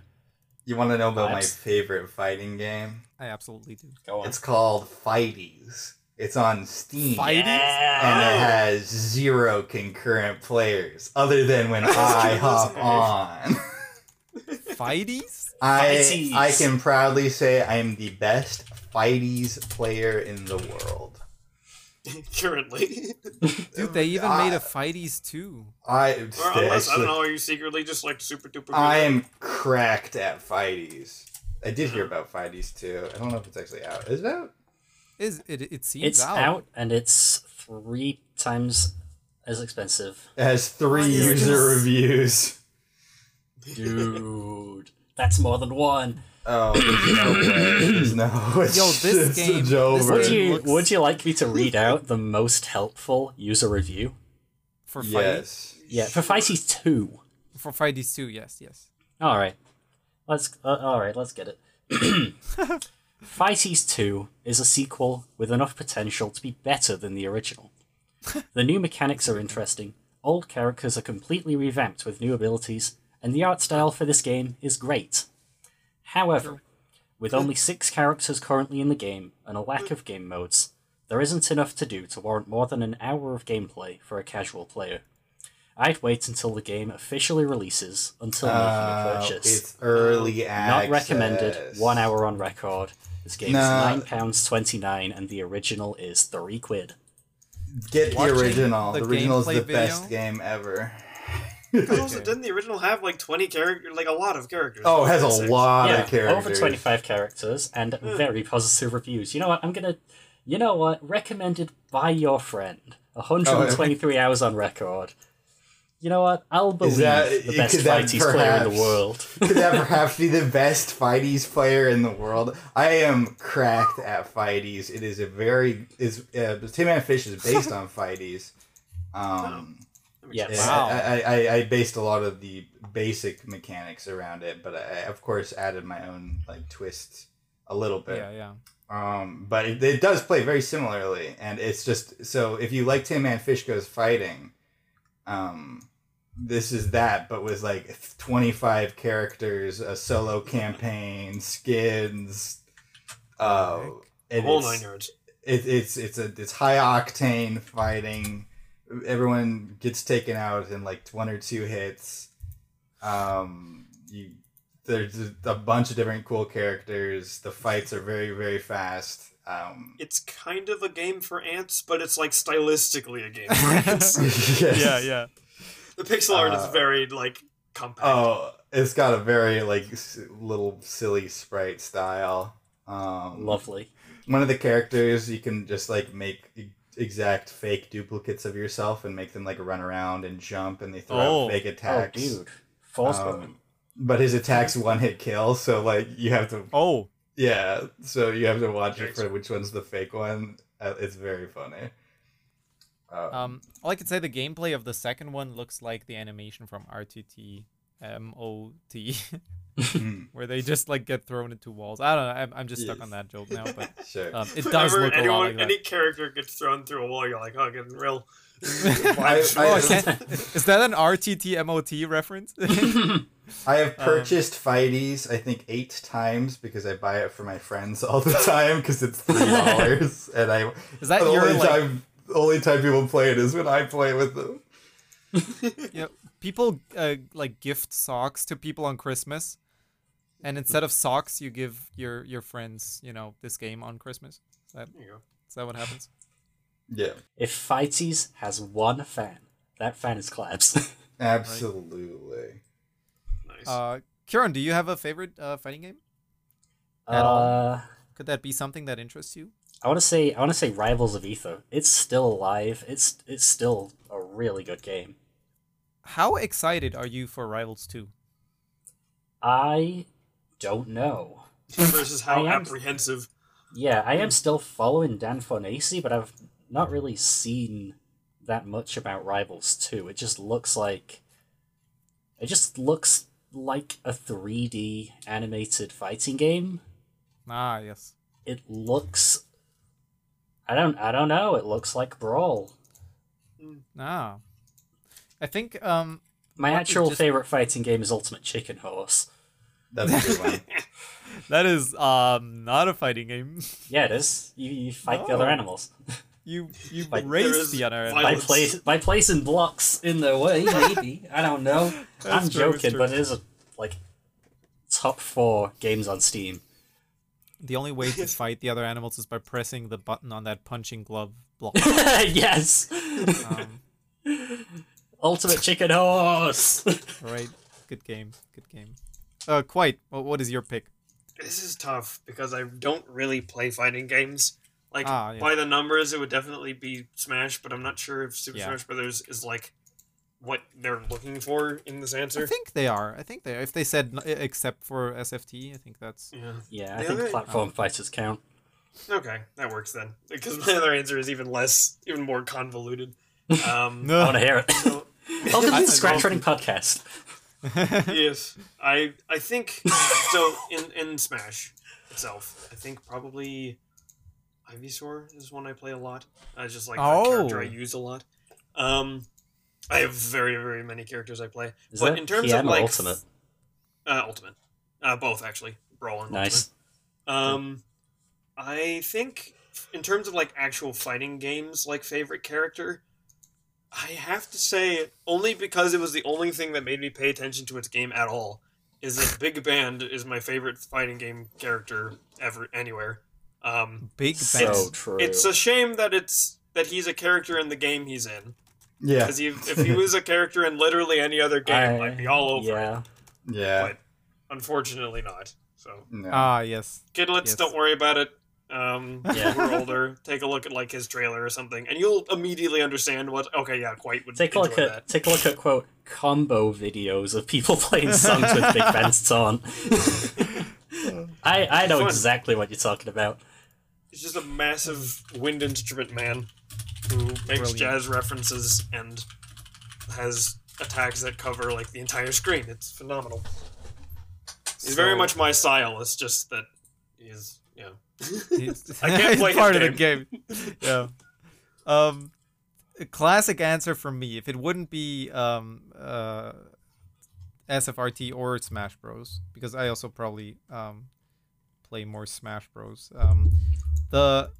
You want to know about my favorite fighting game? I absolutely do. go on. It's called Fighties. It's on Steam. Fighties? And it has zero concurrent players, other than when I hop on. Fighties? I Fighties. I can proudly say I am the best Fighties player in the world. Currently, Dude, they even made a Fighties too. I, or unless I actually- don't know, are you secretly just like super duper? good I at it? am cracked at Fighties. I did hear mm-hmm. about Fighties too. I don't know if it's actually out. Is it out? Is it? It seems It's out. and it's three times as expensive. It has three What is user reviews. Dude, that's more than one. Oh, there's no way. There's no. It's Yo, this just game- this. Would you looks- Would you like me to read out the most helpful user review? for Fighties. Yes. Yeah, for Fighties Two. For Fighties too, yes, yes. All right, let's. Uh, all right, let's get it. Fighties 2 is a sequel with enough potential to be better than the original. the new mechanics are interesting, old characters are completely revamped with new abilities, and the art style for this game is great. However, with only six characters currently in the game and a lack of game modes, there isn't enough to do to warrant more than an hour of gameplay for a casual player. I'd wait until the game officially releases until making a Uh, purchase. it's early access. Not recommended. One hour on record. This game's Nah. nine pounds twenty nine, and the original is three quid. Get the original. the The, original is the video? best game ever. But also, didn't the original have like twenty characters, like a lot of characters? Oh, it has a Six. lot yeah, of characters. over twenty five characters and very positive reviews. You know what? I'm gonna. You know what? Recommended by your friend. One hundred and twenty three hours on record. You know what? I'll believe that- the best could that fighties player in the world. Could that perhaps be the best fighties player in the world? I am cracked at fighties. It is a very is uh, Tin Man Fish is based on fighties. Um, Yes. yeah, Wow. I, I, I based a lot of the basic mechanics around it, but I of course added my own like twist a little bit. Yeah, yeah. Um, but it, it does play very similarly, and it's just so if you like Tin Man Fish Goes Fighting, um, this is that, but with like twenty five characters, a solo campaign, skins, uh, and whole it's- nine yards. it, it's it's a it's high octane fighting. Everyone gets taken out in like one or two hits. Um, you there's a bunch of different cool characters. The fights are very very fast. Um, It's kind of a game for ants, but it's like stylistically a game for ants. yes. Yeah, yeah. the pixel art is Uh, very like compact. Oh, it's got a very like s- little silly sprite style. Um, Lovely. one of the characters you can just like make exact fake duplicates of yourself and make them like run around and jump and they throw Oh. out fake Oh, attacks. dude. False Um, but his attacks one hit kill, so like you have to Oh, yeah, so you have to watch it for which one's the fake one. Uh, it's very funny. Uh, um, all I could say the gameplay of the second one looks like the animation from RTT MOT, hmm, where they just like get thrown into walls. I don't know. I'm, I'm just stuck Yes. on that joke now, but sure. um, it does Whenever look a lot anyone, like that. any character gets thrown through a wall, you're like, oh, getting real. I- I I- can't- is that an RTT MOT reference? I have Um, purchased Fighties, I think, eight times because I buy it for my friends all the time because it's three dollars, and I Is that the your only like? time the only time people play it is when I play with them. you know, people uh, like gift socks to people on Christmas, and instead of socks, you give your your friends, you know, this game on Christmas. Is that There you go. is that what happens? Yeah, If Fighties has one fan, that fan is Clabs. absolutely. Nice. Uh, Kieran, do you have a favorite uh, fighting game? At all? uh, Could that be something that interests you? I want to say I want to say Rivals of Aether. It's still alive. It's it's still a really good game. How excited are you for Rivals 2? I don't know. Versus how am- apprehensive. Yeah, I am still following Dan Fornace, but I've not really seen that much about Rivals 2. It just looks like it just looks like a 3D animated fighting game. Ah, yes. It looks I don't I don't know, it looks like Brawl. Ah. I think um My actual just- favorite fighting game is Ultimate Chicken Horse. That's a good one. that is um not a fighting game. Yeah, it is. You, you fight the other animals. you you Like, there raise is the other by place by placing blocks in their way, maybe. I don't know. I'm true, joking, but it is a, like top four games on Steam. The only way to fight the other animals is by pressing the button on that punching glove block. yes. Um, Ultimate Chicken Horse. right. Good game. Good game. Uh, quite. What, what is your pick? This is tough because I don't really play fighting games. Like Ah, yeah. by the numbers, it would definitely be Smash, but I'm not sure if Super Yeah. Smash Brothers is like what they're looking for in this answer. I think they are. I think they are. If they said n- except for SFT, I think that's. Yeah. yeah, I Yeah, think they- platform fighters count. Okay, that works then. Because my other answer is even less, even more convoluted. Um, I want to hear it. so, Welcome to the Scratch Running Podcast. yes, I I think so. In in Smash, itself, I think probably Ivysaur is one I play a lot. I just like Oh. a character I use a lot. Um, I have very very many characters I play, Is but that in terms TM of or like Ultimate? uh, Ultimate, uh, both actually, Brawl and Nice. Ultimate. Um, I think in terms of like actual fighting games, like favorite character, I have to say only because it was the only thing that made me pay attention to its game at all. Is that Big Band is my favorite fighting game character ever anywhere. Um, Big So It's- true. it's a shame that it's that he's a character in the game he's in. Yeah. Because if he was a character in literally any other game, I- I'd be all over it. Yeah. Yeah. But unfortunately not. So No. Ah, yes. kidlets, Yes. don't worry about it. Um, Yeah. we're older. Take a look at like his trailer or something, and you'll immediately understand what. Okay, yeah, quite would Take a look at that. take a look at quote combo videos of people playing songs with Big Band's on. I I know Fun. exactly what you're talking about. He's just a massive wind instrument man who makes Brilliant. jazz references and has attacks that cover like the entire screen. It's phenomenal. He's very much my style. It's just that he's yeah. He's, I can't he's play his part of the game. yeah. Um, a classic answer from me. If it wouldn't be um uh SFRT or Smash Bros, because I also probably um play more Smash Bros. Um, the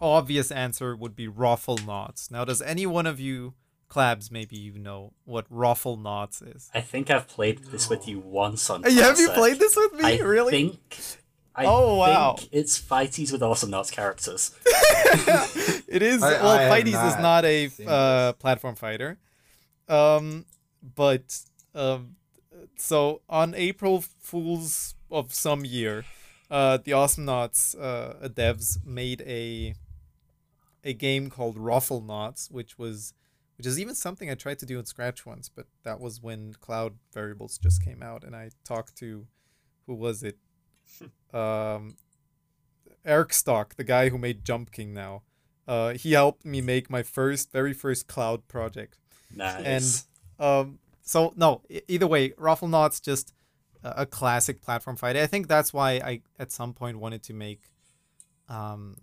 obvious answer would be Ruffle Knots. Now, does any one of you, Clabs, maybe you know what Ruffle Knots is? I think I've played this with you once on. Have you played this with me? I really? think. I Oh, wow. it's fighties with Awesomenauts characters. it is I- well I have fighties is not not a uh, platform fighter um but um so on april fools of some year uh the Awesomenauts uh devs made a a game called ruffle knots which was which is even something i tried to do in scratch once but that was when cloud variables just came out and i talked to who was it um eric stock the guy who made jump king now uh, he helped me make my first, very first cloud project. Nice. And um, so no, either way, Ruffle Knot's just a, a classic platform fighter. I think that's why I at some point wanted to make, um,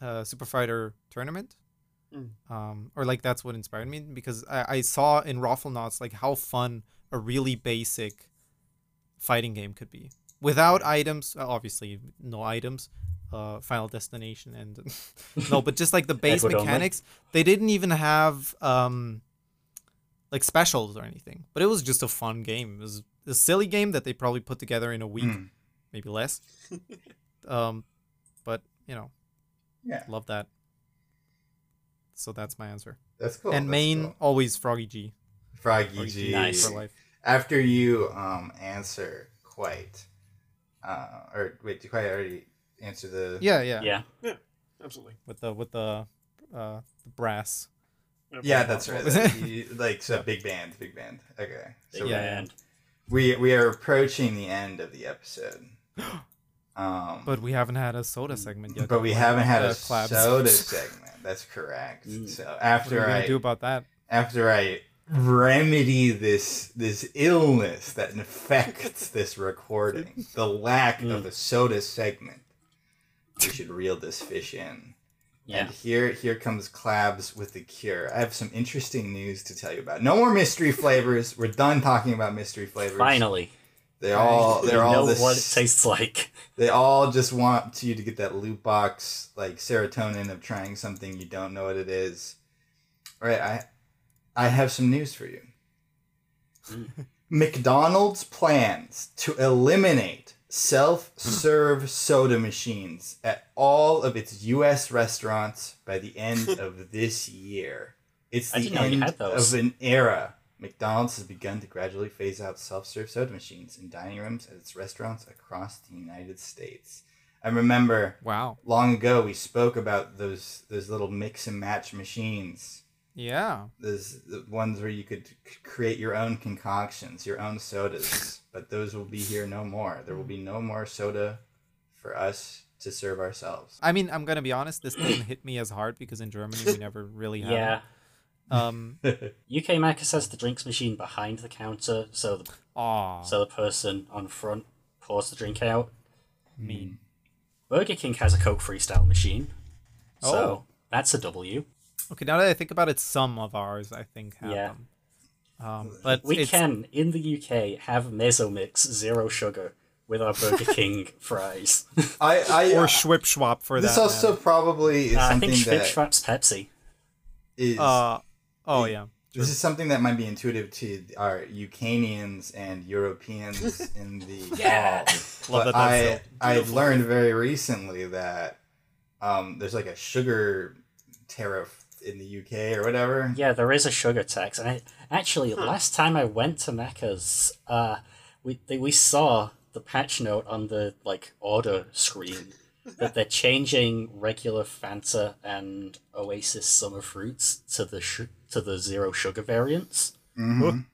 a Super Fighter tournament. Mm. Um, or like that's what inspired me because I, I saw in Ruffle Knots like how fun a really basic fighting game could be without items. uh, Obviously, no items. Uh, Final Destination and no, but just like the base mechanics. They didn't even have um, like specials or anything. But it was just a fun game. It was a silly game that they probably put together in a week, Mm. maybe less. um, but you know, Yeah. love that. So that's my answer. That's cool. and that's main cool. always Froggy G Froggy Froggy G. Nice. for life. After you um answer quite, uh, or wait, did quite already answer the? Yeah, yeah, yeah. Absolutely. With the with the uh the brass. Yeah, that's right. Was That's- like so, big band, big band. Okay, so Big band. we we are approaching the end of the episode. Um, But we haven't had a soda segment yet. but we haven't had a collabs. soda segment. That's correct. Mm. So What after are we I do about that? after I remedy this this illness that infects this recording, the lack of a soda segment, we should reel this fish in. Yeah. And here here comes Clabs with the cure. I have some interesting news to tell you about. No more mystery flavors. We're done talking about mystery flavors. Finally. They're all they're all know this what it tastes like. they all just want you to get that loot box like serotonin of trying something you don't know what it is. All right, I I have some news for you. Mm. McDonald's plans to eliminate self-serve soda machines at all of its US restaurants by the end of this year. It's the didn't know you end of an era. McDonald's has begun to gradually phase out self-serve soda machines in dining rooms at its restaurants across the United States. I remember Wow. long ago we spoke about those those little mix and match machines. Yeah. Those the ones where you could create your own concoctions, your own sodas. but those will be here no more. There will be no more soda for us to serve ourselves. I mean, I'm gonna be honest. This didn't hit me as hard because in Germany we never really had. Yeah. Um. UK Macca's has the drinks machine behind the counter, so the Aw. so the person on front pours the drink out. mean? Burger King has a Coke freestyle machine. So Oh. that's a W. Okay, now that I think about it, some of ours I think have Yeah. them. Um, but We it's, can, in the UK, have Mezzo Mix zero sugar with our Burger King fries. I, I or Schwip Schwap for this that. This also matter. probably is Uh, I think that Schwipschwap's Pepsi. is Uh, oh yeah. This is something that might be intuitive to our Ukrainians and Europeans in the Yeah. Love But that I so I beautiful. learned very recently that um, there's like a sugar tariff in the UK or whatever. Yeah, there is a sugar tax. And I, actually, last time I went to Macca's, uh, we they, we saw the patch note on the like order screen that they're changing regular Fanta and Oasis summer fruits to the sh- to the zero sugar variants. Mhm.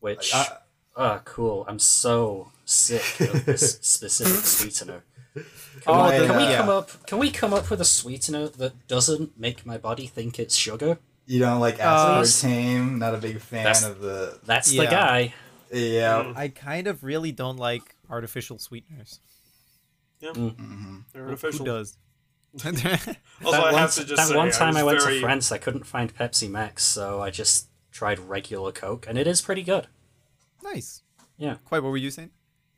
Which, I- oh, cool! I'm so sick of this specific sweetener. Can Oh, I, can we uh, come up? Can we come up with a sweetener that doesn't make my body think it's sugar? You don't like Uh, aspartame? Not a big fan That's- of the That's Yeah. the guy. yeah. I kind of really don't like artificial sweeteners. Yeah, hmm they're Who artificial. does? Also, that I one, have to just that say, one time I, was went very, to France, I couldn't find Pepsi Max, so I just tried regular Coke, and it is pretty good. nice. Yeah. Quite. What were you saying?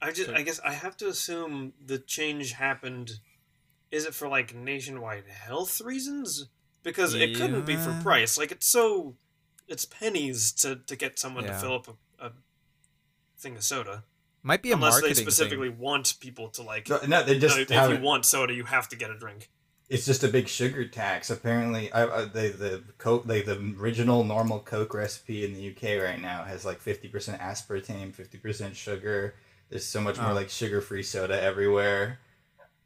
I just, I guess, I have to assume the change happened. Is it for like nationwide health reasons? Because it couldn't be for price. Like it's so, it's pennies to to get someone Yeah. to fill up a, a thing of soda. Might be a Unless they specifically thing. want people to like. No, no, they just no, if you want soda, you have to get a drink. It's just a big sugar tax. Apparently, I, I they the Coke, like the original normal Coke recipe in the UK right now has like fifty percent aspartame, fifty percent sugar. There's so much more Oh. like sugar-free soda everywhere.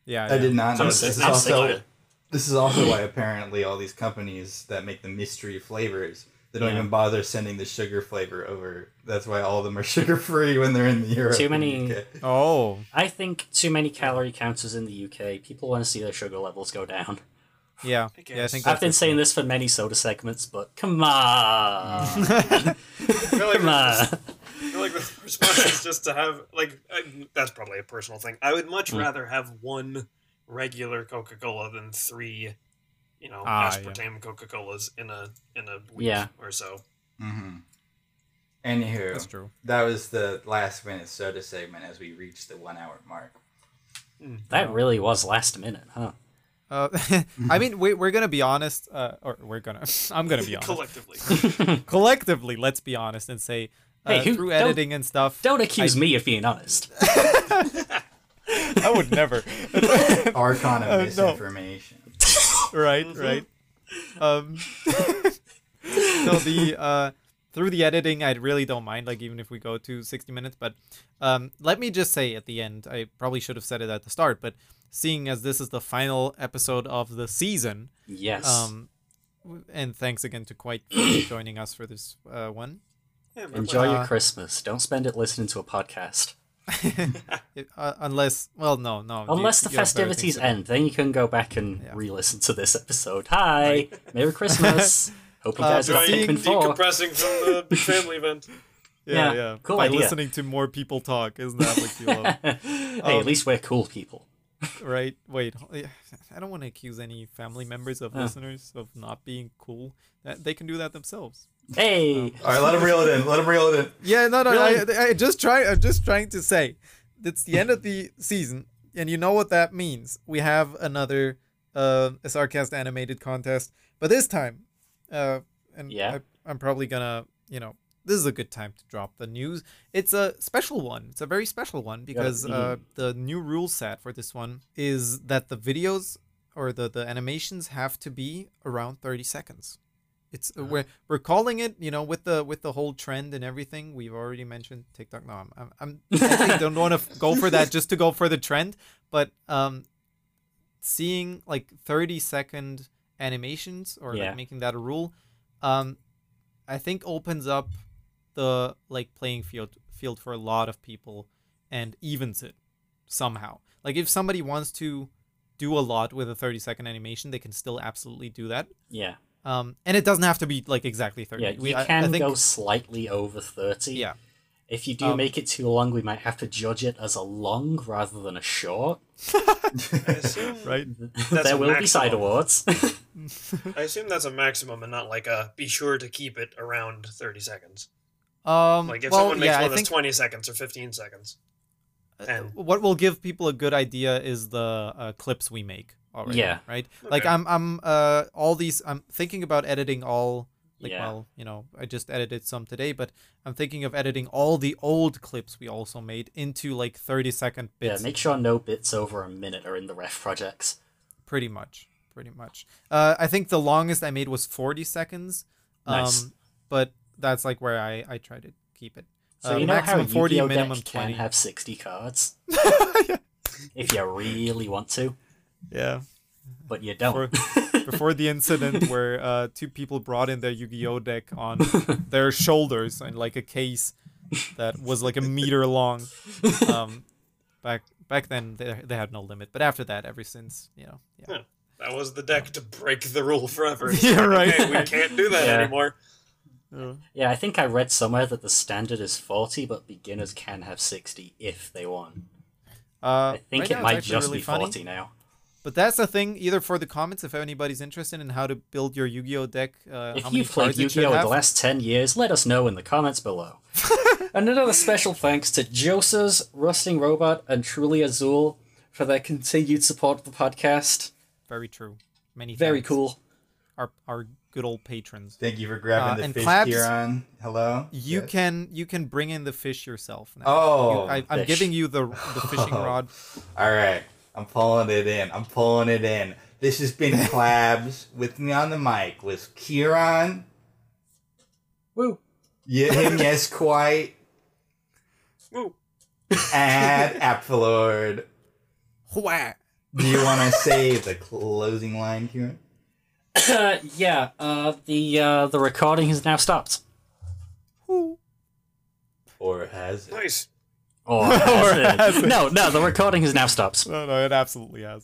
Yeah. I yeah. did not know. I'm This is also sick of it. this is also why apparently all these companies that make the mystery flavors they don't Yeah. even bother sending the sugar flavor over. That's why all of them are sugar-free when they're in Europe. Too many- UK. Oh. I think too many calorie counters in the UK. People want to see their sugar levels go down. Yeah. I yeah, I think I've been it. saying this for many soda segments, but come on, I come on. I like the response is just to have like I, that's probably a personal thing. I would much Mm. rather have one regular Coca Cola than three, you know, Ah, aspartame Coca Colas in a in a week Yeah. or so. Mm-hmm. Anywho, That's true. that was the last minute soda segment as we reached the one-hour mark. That really was last minute, huh? Uh, I mean, we, we're gonna be honest, uh, or we're gonna. I'm gonna be honest. Collectively, Collectively, let's be honest and say, uh, Hey, who- through editing and stuff. Don't accuse me of being honest. I would never. Archon of misinformation. right, right. Um, no, the uh, through the editing, I really don't mind. Like even if we go to sixty minutes, but um, let me just say at the end, I probably should have said it at the start, but seeing as this is the final episode of the season, Yes. um, and thanks again to Quite for joining us for this uh, one. Yeah, Enjoy pleasure. your Christmas. Don't spend it listening to a podcast. Uh, unless, well, no, no. Unless the you have better things festivities end, then you can go back and Yeah. re-listen to this episode. Hi, Merry Christmas. Hope you Uh, guys got Enjoying Pikmin 4. decompressing from the big family event. Yeah, Yeah, yeah. cool By idea. listening to more people talk, isn't that what you love? hey, Um, at least we're cool people. right? Wait, I don't want to accuse any family members of Oh. listeners of not being cool. They can do that themselves. Hey, All right, let him reel it in. Let him reel it in. Yeah, no, no. Really? I, I just try. I'm just trying to say, it's the end of the season, and you know what that means. We have another uh, a sarcast animated contest, but this time, uh, and Yeah. I, I'm probably gonna, you know, this is a good time to drop the news. It's a special one. It's a very special one because uh, the new rule set for this one is that the videos or the the animations have to be around 30 seconds. It's uh, we're we're calling it, you know, with the with the whole trend and everything. We've already mentioned TikTok. No, I'm I'm, I'm I don't want to go for that just to go for the trend, but um, seeing like 30 second animations or Yeah. like making that a rule, um, I think opens up the like playing field field for a lot of people and evens it somehow. Like if somebody wants to do a lot with a 30 second animation, they can still absolutely do that. yeah, Um, and it doesn't have to be like exactly 30. yeah. We- You I- I can think- go slightly over thirty. Yeah. If you do Um, make it too long, we might have to judge it as a long rather than a short. I assume, right? That's there a will be side awards. I assume that's a maximum and not like a be sure to keep it around 30 seconds. Um, Like if well, someone makes yeah, one that's 20 seconds or 15 seconds. And what will give people a good idea is the uh, clips we make already. Yeah. Right. Like I'm, I'm, uh, all these. I'm thinking about editing all. Like, Yeah. well, you know, I just edited some today, but I'm thinking of editing all the old clips we also made into like 30 second bits. yeah, bits. make sure no bits over a minute are in the ref projects. Pretty much. Pretty much. Uh, I think the longest I made was 40 seconds. Nice. Um, but that's like where I, I try to keep it. So Uh, you know how maximum 40, Yu-Gi-Oh minimum deck 20. can have 60 cards? If you really want to, Yeah. but you don't. Before the incident where uh, two people brought in their Yu-Gi-Oh deck on their shoulders and like a case that was like a meter long. Um, back back then they, they had no limit, but after that, ever since you know, yeah. Huh. that was the deck to break the rule forever. Yeah, right. Okay, we can't do that Yeah. anymore. Yeah, I think I read somewhere that the standard is 40, but beginners can have 60 if they want. Uh, I think right it might just really be funny. 40 now. But that's the thing. Either for the comments, if anybody's interested in how to build your Yu-Gi-Oh deck, uh, If how you've played cards it should Yu-Gi-Oh in the last 10 years, let us know in the comments below. and another special thanks to Josa's, Rusting Robot, and Truly Azul for their continued support of the podcast. Very true. Many Very thanks. cool. Our our good old patrons. Thank you for grabbing Uh, the and fish Clabs, Kieran. Hello. You Yes? can you can bring in the fish yourself now. Oh, You- I, I'm giving you the the fishing rod. All right, I'm pulling it in. I'm pulling it in. This has been Clabs. With me on the mic was Kieran. Woo. Yeah, him, yes, quite. Woo. And Apfelord. Wha- Do you want to say the closing line, Kieran? Uh, yeah, uh, the uh, the recording has now stopped. Whoo. Or has it? Nice. Or, Or has it? has it? No, no, the recording has now stopped. No, no, it absolutely has.